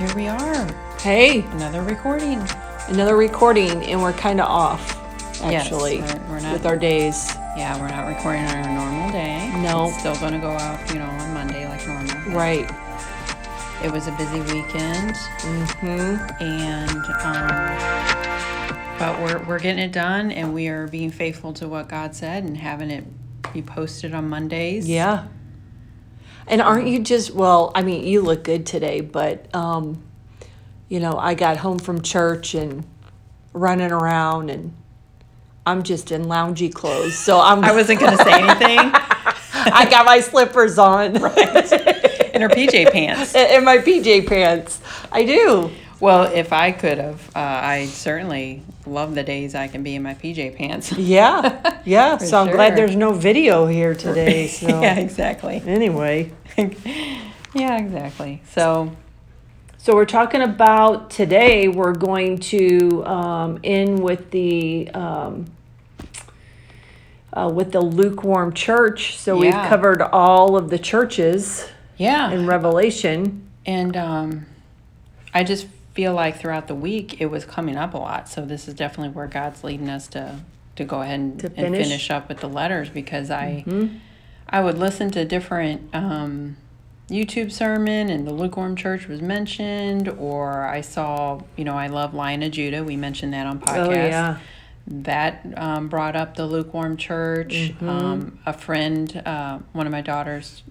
Here we are. Hey, another recording. Another recording, and we're kind of off, actually, yes, we're, we're not, with our days. Yeah, we're not recording on our normal day. No. It's still going to go out, you know, on Monday like normal. Right. It was a busy weekend. Mm-hmm. And, um, but we're, we're getting it done, and we are being faithful to what God said and having it be posted on Mondays. Yeah. And aren't you just well? I mean, you look good today, but um, you know, I got home from church and running around, and I'm just in loungy clothes. So I'm. I wasn't going to say anything. I got my slippers on. Right. In her PJ pants. In my PJ pants. I do. Well, if I could have, uh, I certainly love the days I can be in my PJ pants. Yeah, yeah. so I'm glad there's no video here today. So. yeah, exactly. Anyway. Yeah, exactly. So. So we're talking about today. We're going to um, end with the um, uh, with the lukewarm church. So Yeah. we've covered all of the churches Yeah. in Revelation. And um, I just feel like throughout the week it was coming up a lot. So this is definitely where God's leading us to to go ahead and, To and finish. finish up with the letters because I Mm-hmm. I would listen to different um, YouTube sermon and the lukewarm church was mentioned, or I saw you know I love Lion of Judah. We mentioned that on podcast. Oh yeah, that um, brought up the lukewarm church. Mm-hmm. Um, a friend, uh, one of my daughter's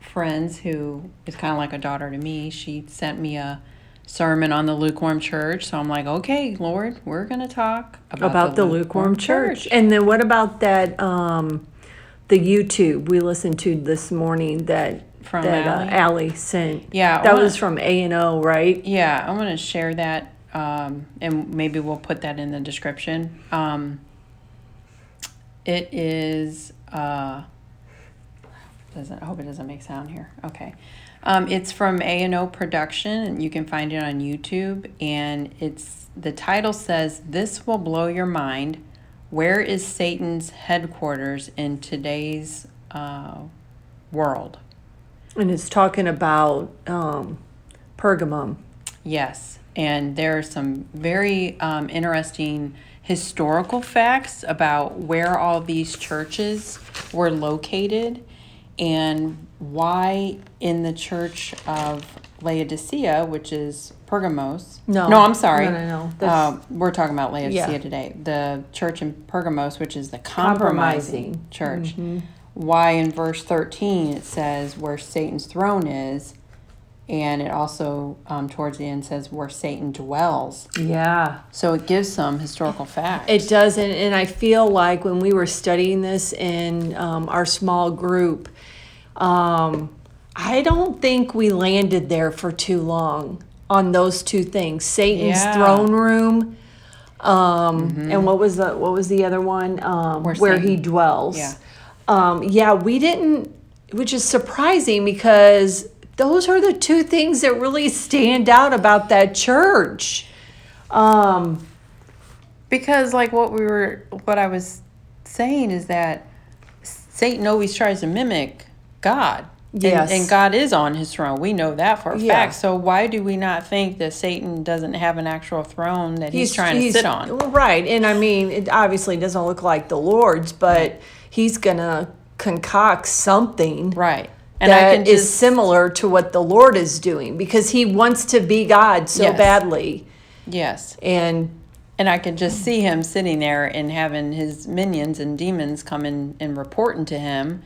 friends, who is kind of like a daughter to me, she sent me a sermon on the lukewarm church. So I'm like, okay, Lord, we're going to talk about, about the, lukewarm church. And then what about that? Um, the YouTube we listened to this morning that From that Allie? Uh, Allie sent. Yeah, that wanna- was from A and O, right? Yeah, I want to share that, um, and maybe we'll put that in the description. Um, it is. Uh, doesn't I hope it doesn't make sound here. Okay, um, it's from A and O Production, and you can find it on YouTube. And it's the title says, "This will blow your mind." Where is Satan's headquarters in today's uh, world? And it's talking about um, Pergamum. Yes, and there are some very um, interesting historical facts about where all these churches were located and why in the church of Laodicea, which is Pergamos. No. no, I'm sorry. No, no, no. Uh, we're talking about Laodicea Yeah. today. The church in Pergamos, which is the compromising, Compromising. Mm-hmm. church. Why in verse 13 it says where Satan's throne is, and it also um, towards the end says where Satan dwells. Yeah. So it gives some historical facts. It doesn't, and I feel like when we were studying this in um, our small group, um, I don't think we landed there for too long on those two things: Satan's Yeah. throne room, um, and what was the what was the other one? Um, Where where he dwells. Yeah. Um, yeah, we didn't, which is surprising because those are the two things that really stand out about that church. Um, because like what we were what I was saying is that Satan always tries to mimic God. And- Yes. And, God is on his throne. We know that for a Yeah. fact. So why do we not think that Satan doesn't have an actual throne that he's, trying to sit on? Right. And I mean, it obviously doesn't look like the Lord's, but he's going to concoct something Right. And that I can is similar to what the Lord is doing because he wants to be God so Yes. badly. yes. And And I could just see him sitting there and having his minions and demons come in and reporting to him,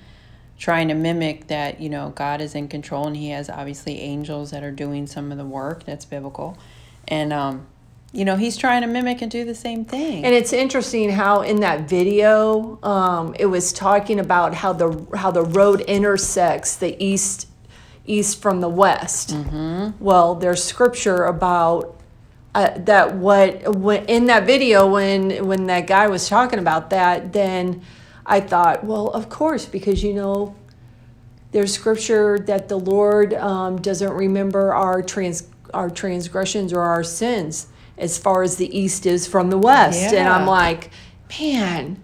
trying to mimic that, you know, God is in control and he has obviously angels that are doing some of the work that's biblical. And, um, you know, he's trying to mimic and do the same thing. And it's interesting how in that video, um, it was talking about how the how the road intersects the east, east from the west. Well, there's scripture about uh, that what when, in that video when when that guy was talking about that then i thought well of course because you know there's scripture that the lord um, doesn't remember our trans our transgressions or our sins as far as the east is from the west and i'm like man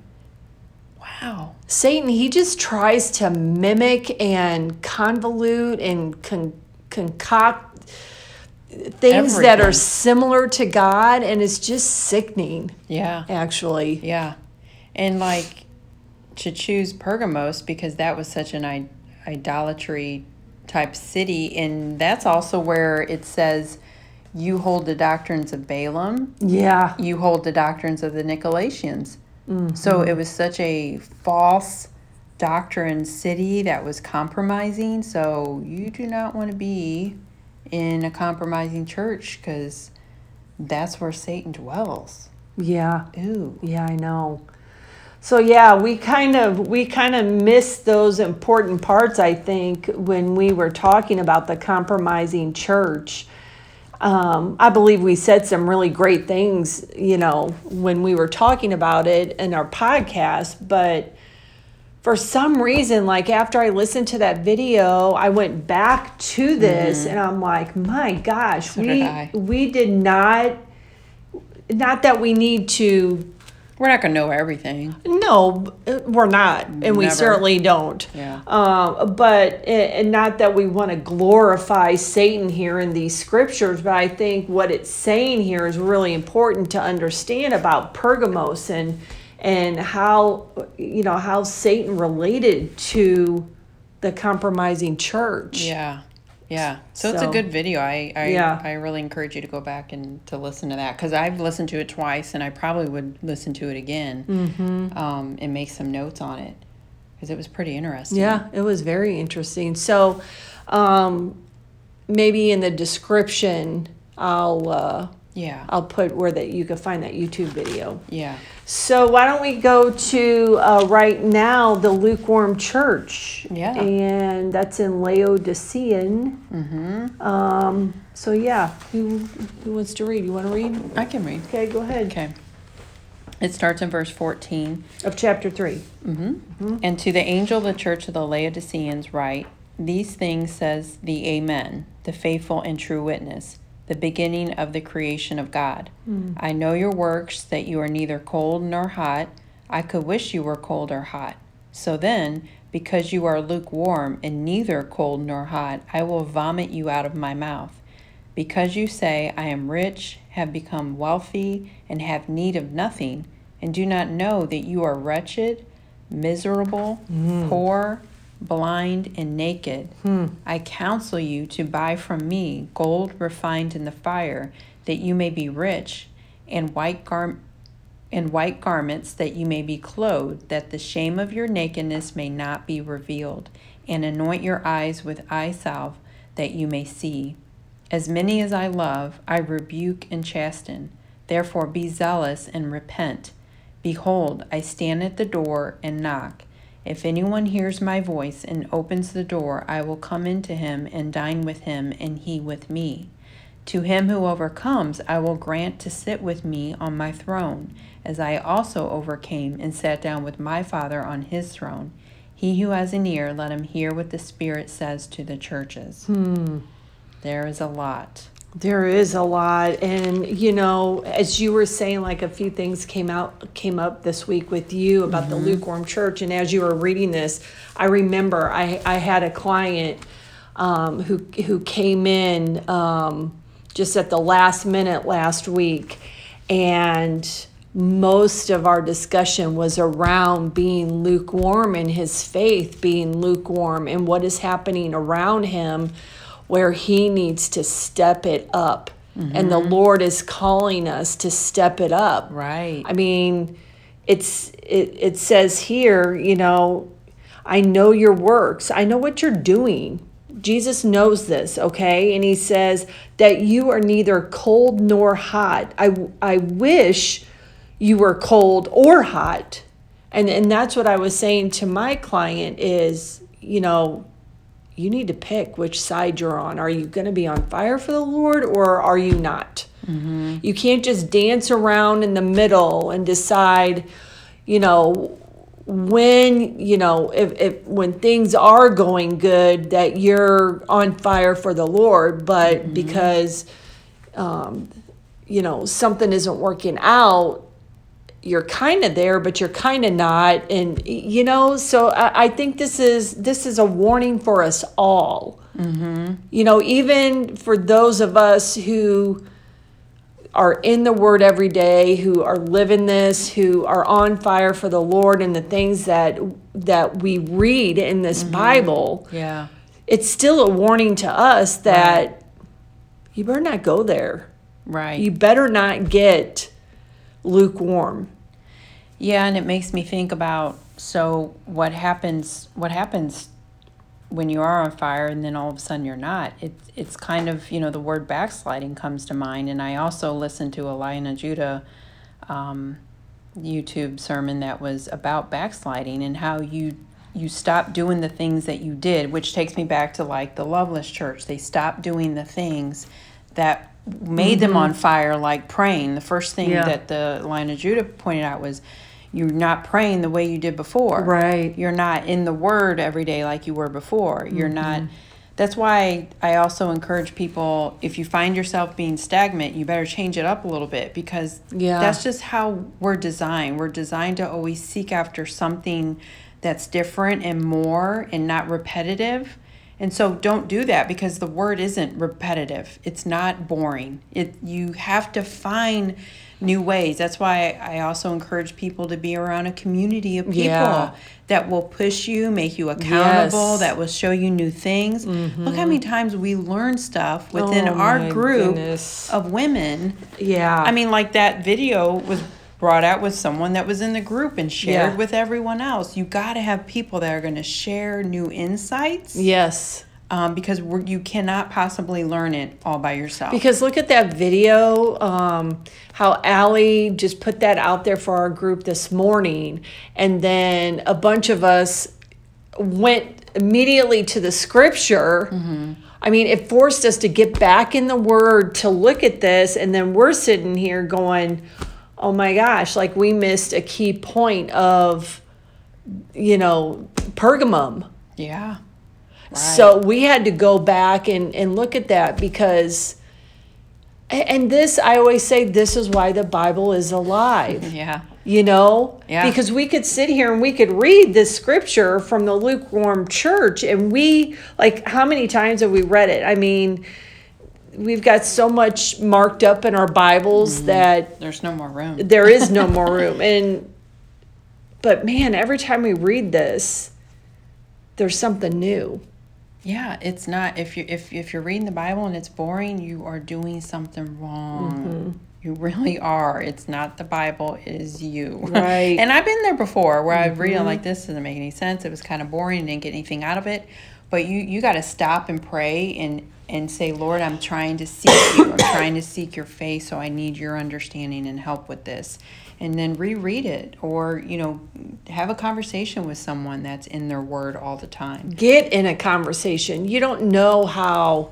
Wow. Satan, he just tries to mimic and convolute and con- concoct things that are similar to God, and it's just sickening, Yeah. actually. Yeah. And like to choose Pergamos because that was such an I- idolatry type city. And that's also where it says you hold the doctrines of Balaam, Yeah. you hold the doctrines of the Nicolaitans. Mm-hmm. So it was such a false doctrine city that was compromising. So you do not want to be in a compromising church because that's where Satan dwells. Yeah. Ooh. Yeah, I know. So yeah, we kind of we kind of missed those important parts I think when we were talking about the compromising church. Um, I believe we said some really great things, you know, when we were talking about it in our podcast, but for some reason, like after I listened to that video, I went back to this and I'm like, my gosh, So we did we did not not that we need to We're not going to know everything. no, we're not, and we certainly don't. Yeah. Um, but and not that we want to glorify Satan here in these scriptures, but I think what it's saying here is really important to understand about Pergamos and and how you know how Satan related to the compromising church. Yeah. Yeah. So, it's a good video. I I, Yeah. I really encourage you to go back and to listen to that because I've listened to it twice and I probably would listen to it again mm-hmm. um, and make some notes on it because it was pretty interesting. Yeah, it was very interesting. So, um, maybe in the description, I'll uh, Yeah. I'll put where that you can find that YouTube video. Yeah. So why don't we go to uh, right now the lukewarm church? Yeah. and that's in Laodicean. Mm-hmm. Um, so yeah, who who wants to read? You want to read? I can read. Okay, go ahead. Okay. It starts in verse 14. Of chapter three. Mm-hmm. And to the angel of the church of the Laodiceans write, These things says the Amen, the faithful and true witness, the beginning of the creation of God. Mm. I know your works, that you are neither cold nor hot. I could wish you were cold or hot. So then, because you are lukewarm and neither cold nor hot, I will vomit you out of my mouth. Because you say, I am rich, have become wealthy, and have need of nothing, and do not know that you are wretched, miserable, mm. poor, blind, and naked, hmm. I counsel you to buy from me gold refined in the fire, that you may be rich, and white gar- and white garments that you may be clothed, that the shame of your nakedness may not be revealed, and anoint your eyes with eye salve, that you may see. As many as I love, I rebuke and chasten. Therefore be zealous and repent. Behold, I stand at the door and knock. If anyone hears my voice and opens the door, I will come into him and dine with him, and he with me. To him who overcomes, I will grant to sit with me on my throne, as I also overcame and sat down with my Father on his throne. He who has an ear, let him hear what the Spirit says to the churches. Hmm. There is a lot. There is a lot, and you know, as you were saying, like a few things came out came up this week with you about the lukewarm church, and as you were reading this, I remember I I had a client um, who who came in um, just at the last minute last week, and most of our discussion was around being lukewarm in his faith, being lukewarm, and what is happening around him where he needs to step it up. And the mm-hmm. Lord is calling us to step it up. Right. I mean, it's it, it says here, you know, I know your works. I know what you're doing. Jesus knows this, okay? And he says that you are neither cold nor hot. I I wish you were cold or hot. And and that's what I was saying to my client is, you know, you need to pick which side you're on. Are you going to be on fire for the Lord or are you not? Mm-hmm. You can't just dance around in the middle and decide, you know, when you know if, if when things are going good that you're on fire for the lord but mm-hmm. because um, you know something isn't working out you're kind of there but you're kind of not and you know so I, I, think this is this is a warning for us all mm-hmm. you know even for those of us who are in the word every day who are living this who are on fire for the lord and the things that that we read in this mm-hmm. bible yeah it's still a warning to us that right. you better not go there right you better not get lukewarm. Yeah, and it makes me think about so what happens what happens when you are on fire and then all of a sudden you're not. It's it's kind of, you know, the word backsliding comes to mind and I also listened to a Lion Judah um, YouTube sermon that was about backsliding and how you you stop doing the things that you did, which takes me back to like the Loveless Church. They stopped doing the things that made mm-hmm. them on fire like praying. The first thing yeah. that the Lion of Judah pointed out was you're not praying the way you did before. Right. You're not in the word every day like you were before. You're mm-hmm. not that's why I also encourage people if you find yourself being stagnant, you better change it up a little bit because yeah. that's just how we're designed. We're designed to always seek after something that's different and more and not repetitive. And so don't do that because the word isn't repetitive. It's not boring. It you have to find new ways. That's why I also encourage people to be around a community of people yeah. that will push you, make you accountable, yes. that will show you new things. Mm-hmm. Look how many times we learn stuff within oh, our group goodness. of women. Yeah. I mean like that video was brought out with someone that was in the group and shared yeah. with everyone else. You got to have people that are going to share new insights. Yes. Um, because you cannot possibly learn it all by yourself. Because look at that video, um, how Allie just put that out there for our group this morning, and then a bunch of us went immediately to the scripture. Mm-hmm. I mean, it forced us to get back in the Word to look at this, and then we're sitting here going, oh my gosh, like we missed a key point of, you know, Pergamum. Yeah. Right. So we had to go back and, and look at that because, and this, I always say, this is why the Bible is alive. yeah. You know? Yeah. Because we could sit here and we could read this scripture from the lukewarm church and we, like, how many times have we read it? I mean, we've got so much marked up in our Bibles mm-hmm. that there's no more room. There is no more room. And but man, every time we read this, there's something new. Yeah, it's not if you if if you're reading the Bible and it's boring, you are doing something wrong. Mm-hmm. You really are. It's not the Bible, it is you. Right. and I've been there before where mm-hmm. I've read like this doesn't make any sense. It was kind of boring, didn't get anything out of it. But you you got to stop and pray and and say, Lord, I'm trying to seek you. I'm trying to seek your face, so I need your understanding and help with this. And then reread it or, you know, have a conversation with someone that's in their word all the time. Get in a conversation. You don't know how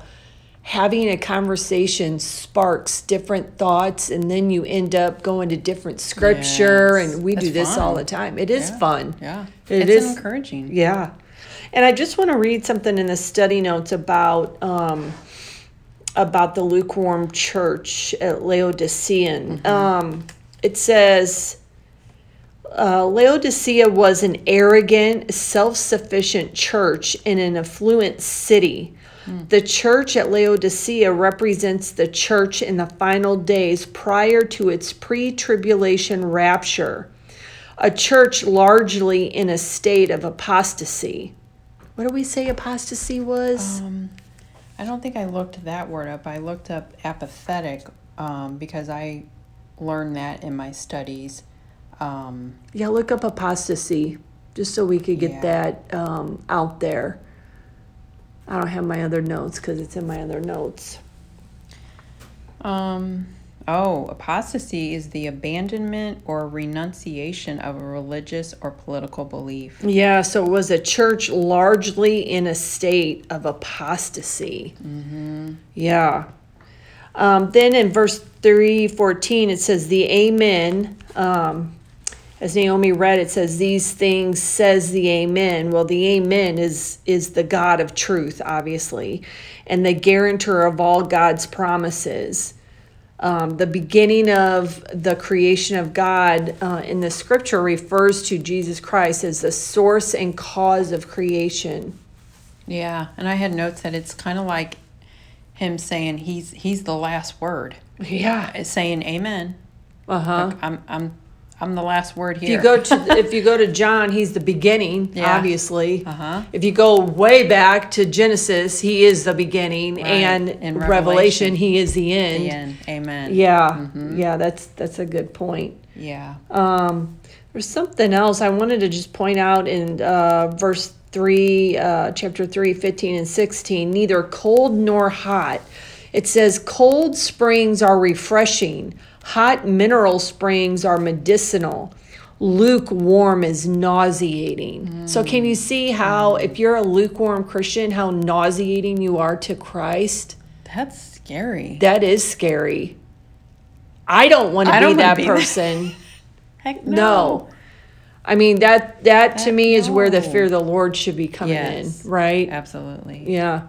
having a conversation sparks different thoughts and then you end up going to different scripture yes. and we do this fun. all the time. It is yeah. fun. Yeah. It it's is, encouraging. Yeah. And I just want to read something in the study notes about um, about the lukewarm church at Laodicean. Mm-hmm. Um, it says. Uh, Laodicea was an arrogant, self sufficient church in an affluent city. Mm. The church at Laodicea represents the church in the final days prior to its pre tribulation rapture, a church largely in a state of apostasy what do we say apostasy was? Um, I don't think I looked that word up. I looked up apathetic um, because I learned that in my studies. Um, yeah, look up apostasy just so we could get yeah. that um, out there. I don't have my other notes because it's in my other notes. Um, Oh, apostasy is the abandonment or renunciation of a religious or political belief. Yeah, so it was a church largely in a state of apostasy. Mm-hmm. Yeah. Um, then in verse 314, it says, The Amen. Um, as Naomi read, it says, These things says the Amen. Well, the Amen is, is the God of truth, obviously, and the guarantor of all God's promises um, the beginning of the creation of God uh, in the scripture refers to Jesus Christ as the source and cause of creation. Yeah, and I had notes that it's kind of like him saying he's he's the last word. Yeah, it's saying amen. Uh huh. Like I'm I'm I'm the last word here. If you go to if you go to John, he's the beginning, yeah. obviously. Uh-huh. If you go way back to Genesis, he is the beginning, right. and in Revelation, Revelation, he is the end. The end. Amen. Yeah, mm-hmm. yeah, that's that's a good point. Yeah. Um, there's something else I wanted to just point out in uh, verse three, uh, chapter 3, 15 and sixteen. Neither cold nor hot. It says, "Cold springs are refreshing." Hot mineral springs are medicinal. Lukewarm is nauseating. Mm. So, can you see how, if you're a lukewarm Christian, how nauseating you are to Christ? That's scary. That is scary. I don't want to be that be person. Heck no. no. I mean that that Heck to me no. is where the fear of the Lord should be coming yes, in, right? Absolutely. Yeah.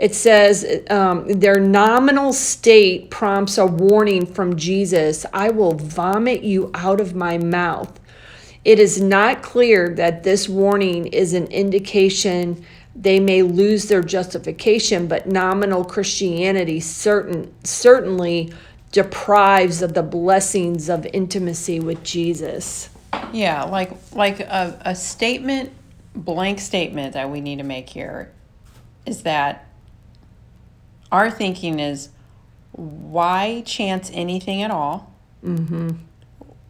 It says um, their nominal state prompts a warning from Jesus I will vomit you out of my mouth. It is not clear that this warning is an indication they may lose their justification, but nominal Christianity certain, certainly deprives of the blessings of intimacy with Jesus. Yeah, like like a, a statement, blank statement that we need to make here is that our thinking is why chance anything at all mm-hmm.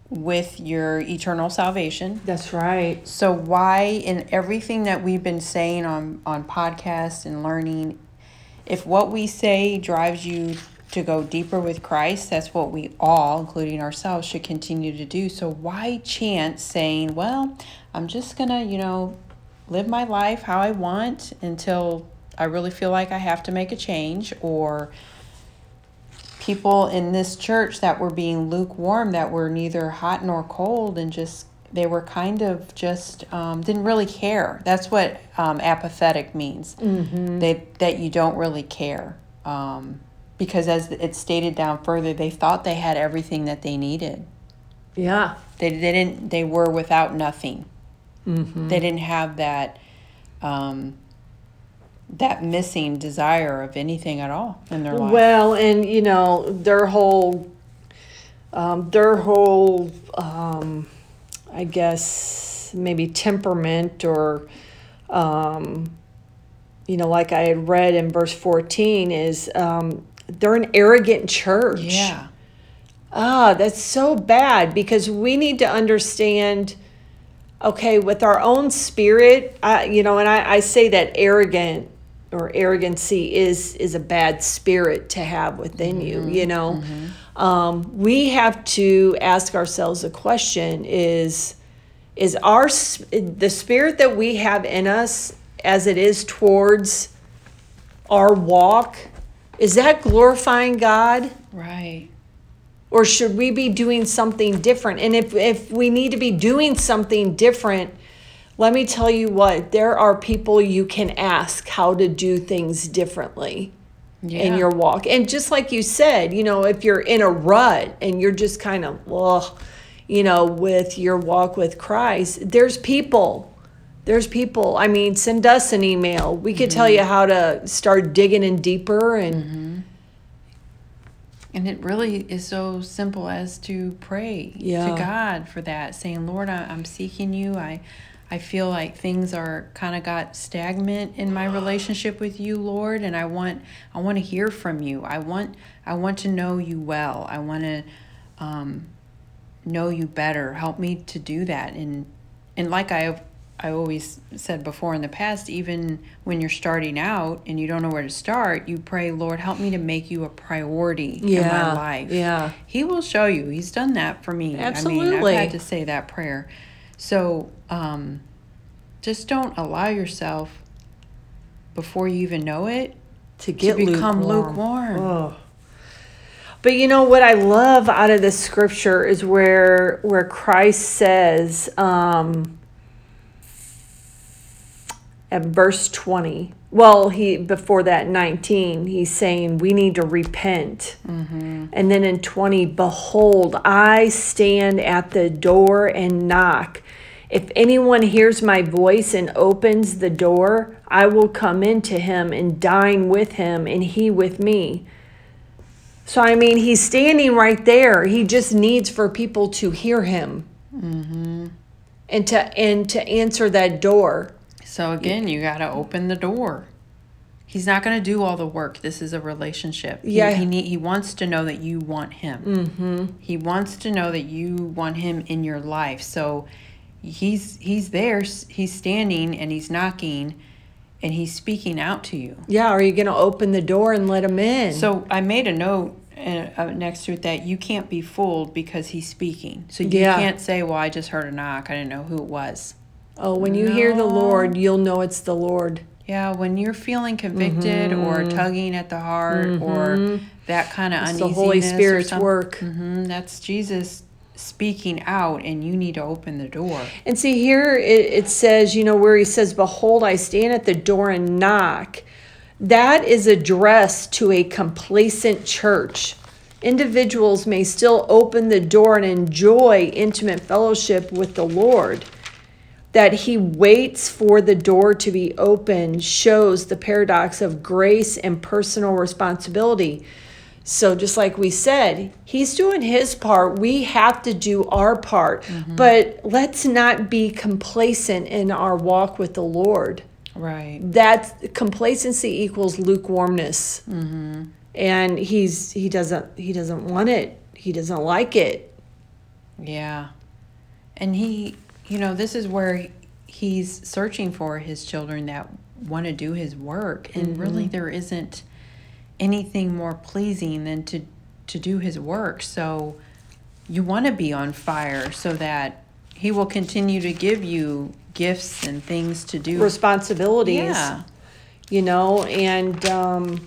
with your eternal salvation? That's right. So why in everything that we've been saying on on podcasts and learning, if what we say drives you to go deeper with Christ, that's what we all, including ourselves, should continue to do. So why chance saying, well, I'm just gonna, you know, live my life how I want until I really feel like I have to make a change, or people in this church that were being lukewarm, that were neither hot nor cold, and just they were kind of just um, didn't really care. That's what um, apathetic means. Mm-hmm. They, that you don't really care. Um, because as it's stated down further, they thought they had everything that they needed. Yeah. They, they didn't. They were without nothing. Mm-hmm. They didn't have that um, that missing desire of anything at all in their life. Well, and you know their whole, um, their whole, um, I guess maybe temperament or, um, you know, like I had read in verse fourteen, is um, they're an arrogant church. Yeah. Ah, that's so bad because we need to understand okay with our own spirit I, you know and I, I say that arrogant or arrogancy is is a bad spirit to have within mm-hmm. you you know mm-hmm. um, we have to ask ourselves a question is is our the spirit that we have in us as it is towards our walk is that glorifying god right or should we be doing something different and if if we need to be doing something different let me tell you what, there are people you can ask how to do things differently yeah. in your walk. And just like you said, you know, if you're in a rut and you're just kind of, well, you know, with your walk with Christ, there's people. There's people. I mean, send us an email. We could mm-hmm. tell you how to start digging in deeper and. Mm-hmm. And it really is so simple as to pray yeah. to God for that, saying, Lord, I, I'm seeking you. I I feel like things are kind of got stagnant in my relationship with you, Lord, and I want I want to hear from you. I want I want to know you well. I want to um, know you better. Help me to do that. And and like I I always said before in the past, even when you're starting out and you don't know where to start, you pray, Lord, help me to make you a priority in my life. yeah. He will show you. He's done that for me. I mean, Absolutely. I've had to say that prayer. So um, just don't allow yourself before you even know it to get to become lukewarm. lukewarm. Oh. But you know what I love out of this scripture is where where Christ says um, at verse twenty. Well, he before that nineteen, he's saying we need to repent, and then in twenty, behold, I stand at the door and knock. If anyone hears my voice and opens the door, I will come into him and dine with him, and he with me. So, I mean, he's standing right there. He just needs for people to hear him and to and to answer that door. So again, you got to open the door. He's not going to do all the work. This is a relationship. He- Yeah. he need, he wants to know that you want him. Mm-hmm. He wants to know that you want him in your life. So he's he's there. He's standing and he's knocking, and he's speaking out to you. Yeah, are you going to open the door and let him in? So I made a note uh, uh, next to it that you can't be fooled because he's speaking. So you Yeah. can't say, "Well, I just heard a knock. I didn't know who it was." oh, when you hear the Lord, you'll know it's the Lord. Yeah, when you're feeling convicted or tugging at the heart or that kind of Mm-hmm. It's uneasiness, the Holy Spirit's or work. hmm that's Jesus speaking out, and you need to open the door. And see, here it, it says, you know, where he says, Behold, I stand at the door and knock. That is addressed to a complacent church. Individuals may still open the door and enjoy intimate fellowship with the Lord. That he waits for the door to be opened shows the paradox of grace and personal responsibility. So, just like we said, he's doing his part. We have to do our part. Mm-hmm. But let's not be complacent in our walk with the Lord. Right. That complacency equals lukewarmness. Mm-hmm. And he's he doesn't he doesn't want it. He doesn't like it. Yeah. And he, you know, this is where he's searching for his children that want to do his work. And really, mm-hmm. there isn't anything more pleasing than to, to do his work. So you want to be on fire so that he will continue to give you gifts and things to do. Responsibilities. Yeah. you know and um,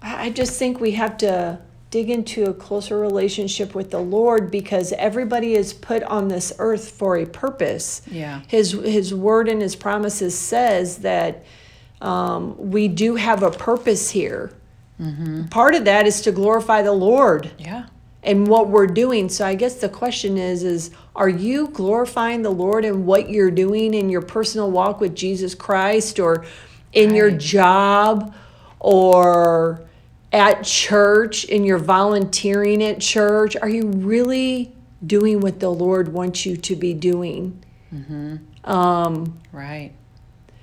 i I just think we have to dig into a closer relationship with the lord because everybody is put on this earth for a purpose Yeah. his his word and his promises says that um, we do have a purpose here part of that is to glorify the lord Yeah. and what we're doing. So I guess the question is is are you glorifying the Lord in what you're doing in your personal walk with Jesus Christ or in your job or at church in your volunteering at church? Are you really doing what the Lord wants you to be doing? Right.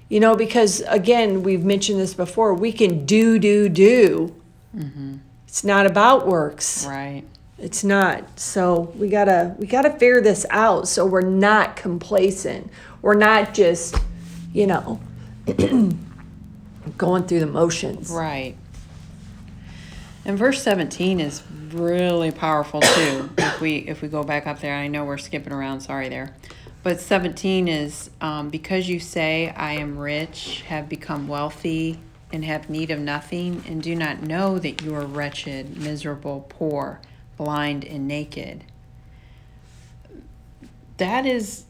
You know, because again, we've mentioned this before, we can do, do, do. Mm-hmm. It's not about works. Right. It's not. So we gotta we gotta figure this out so we're not complacent. We're not just, you know, going through the motions. Right. And verse 17 is really powerful too. if we if we go back up there, I know we're skipping around, sorry there. But 17 is um, because you say, I am rich, have become wealthy, and have need of nothing, and do not know that you are wretched, miserable, poor, blind, and naked. That is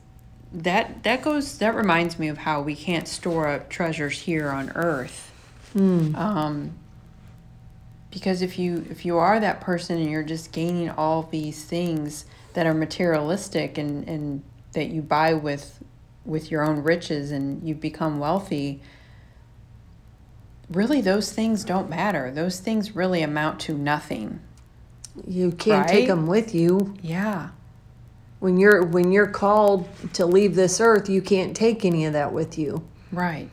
that that goes that reminds me of how we can't store up treasures here on earth um, because if you if you are that person and you're just gaining all these things that are materialistic and and that you buy with with your own riches and you become wealthy really those things don't matter those things really amount to nothing You can't take them with you. yeah When you're when you're called to leave this earth, you can't take any of that with you. right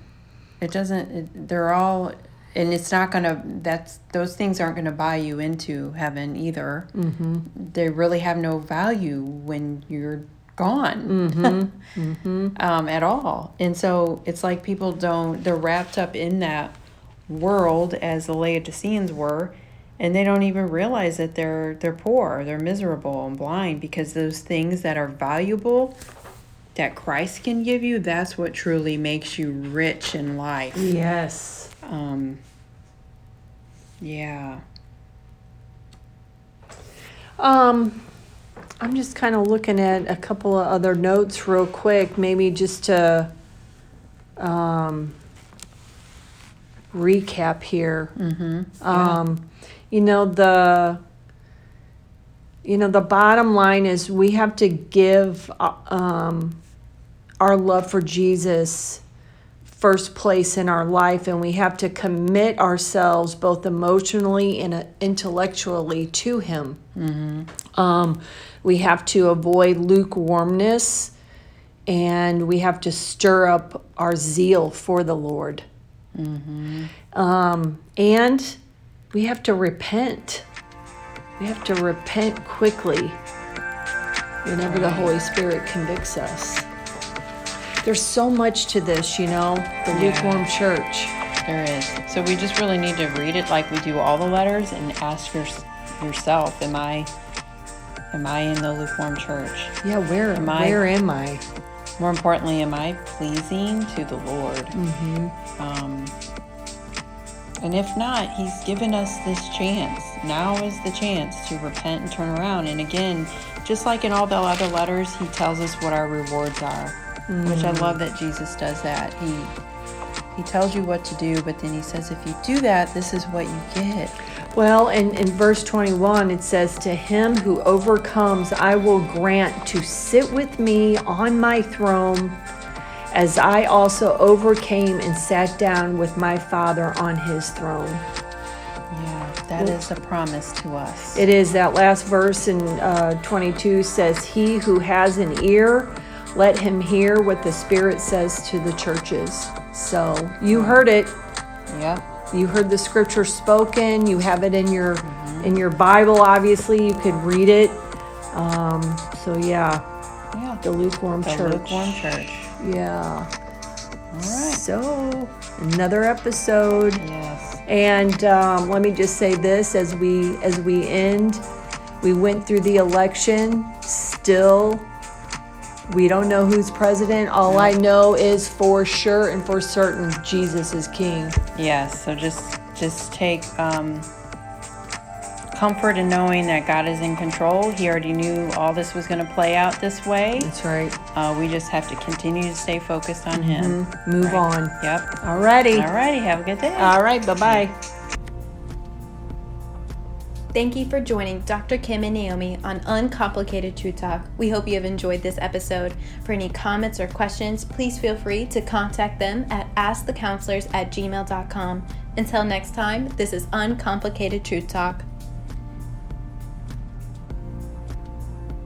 it doesn't it, they're all and it's not gonna that's those things aren't gonna buy you into heaven either mm-hmm. they really have no value when you're gone um, at all. And so it's like people don't, they're wrapped up in that world as the Laodiceans were, and they don't even realize that they're they're poor, they're miserable and blind because those things that are valuable that Christ can give you, that's what truly makes you rich in life. Yes. Um, yeah. Um, I'm just kind of looking at a couple of other notes real quick, maybe just to um, recap here. Mm-hmm. Um, you know the you know the bottom line is we have to give uh, um, our love for Jesus first place in our life and we have to commit ourselves both emotionally and uh, intellectually to him. Um, we have to avoid lukewarmness and we have to stir up our zeal for the lord. Um, and we have to repent. We have to repent quickly whenever the holy spirit convicts us there's so much to this you know the Yeah. lukewarm church There is. So we just really need to read it like we do all the letters and ask your, yourself, am I am I in the lukewarm church? yeah where Am I- where am i More importantly, am I pleasing to the Lord? mm-hmm. Um, and if not, He's given us this chance. Now is the chance to repent and turn around. And again, just like in all the other letters, He tells us what our rewards are, which I love that Jesus does that. He He tells you what to do, but then He says, if you do that, this is what you get. Well, in, in verse 21, it says, To him who overcomes, I will grant to sit with me on my throne, as I also overcame and sat down with my Father on his throne. Yeah, that is a promise to us. It is that last verse in uh, 22 says, He who has an ear, let him hear what the Spirit says to the churches. So you heard it. Yep. you heard the scripture spoken you have it in your in your bible obviously you could read it um, so yeah Yeah. the lukewarm The church lukewarm church. yeah All right. so another episode Yes. and um, let me just say this as we as we end we went through the election still we don't know who's president all i know is for sure and for certain jesus is king Yes. So just just take um, comfort in knowing that God is in control. He already knew all this was going to play out this way. that's right Uh, we just have to continue to stay focused on Him. move on Yep. alrighty Alrighty. Have a good day. All right, bye bye. Thank you for joining Dr. Kym and Naomi on Uncomplicated Truth Talk. We hope you have enjoyed this episode. For any comments or questions, please feel free to contact them at askthecounselors at gmail.com. Until next time, this is Uncomplicated Truth Talk.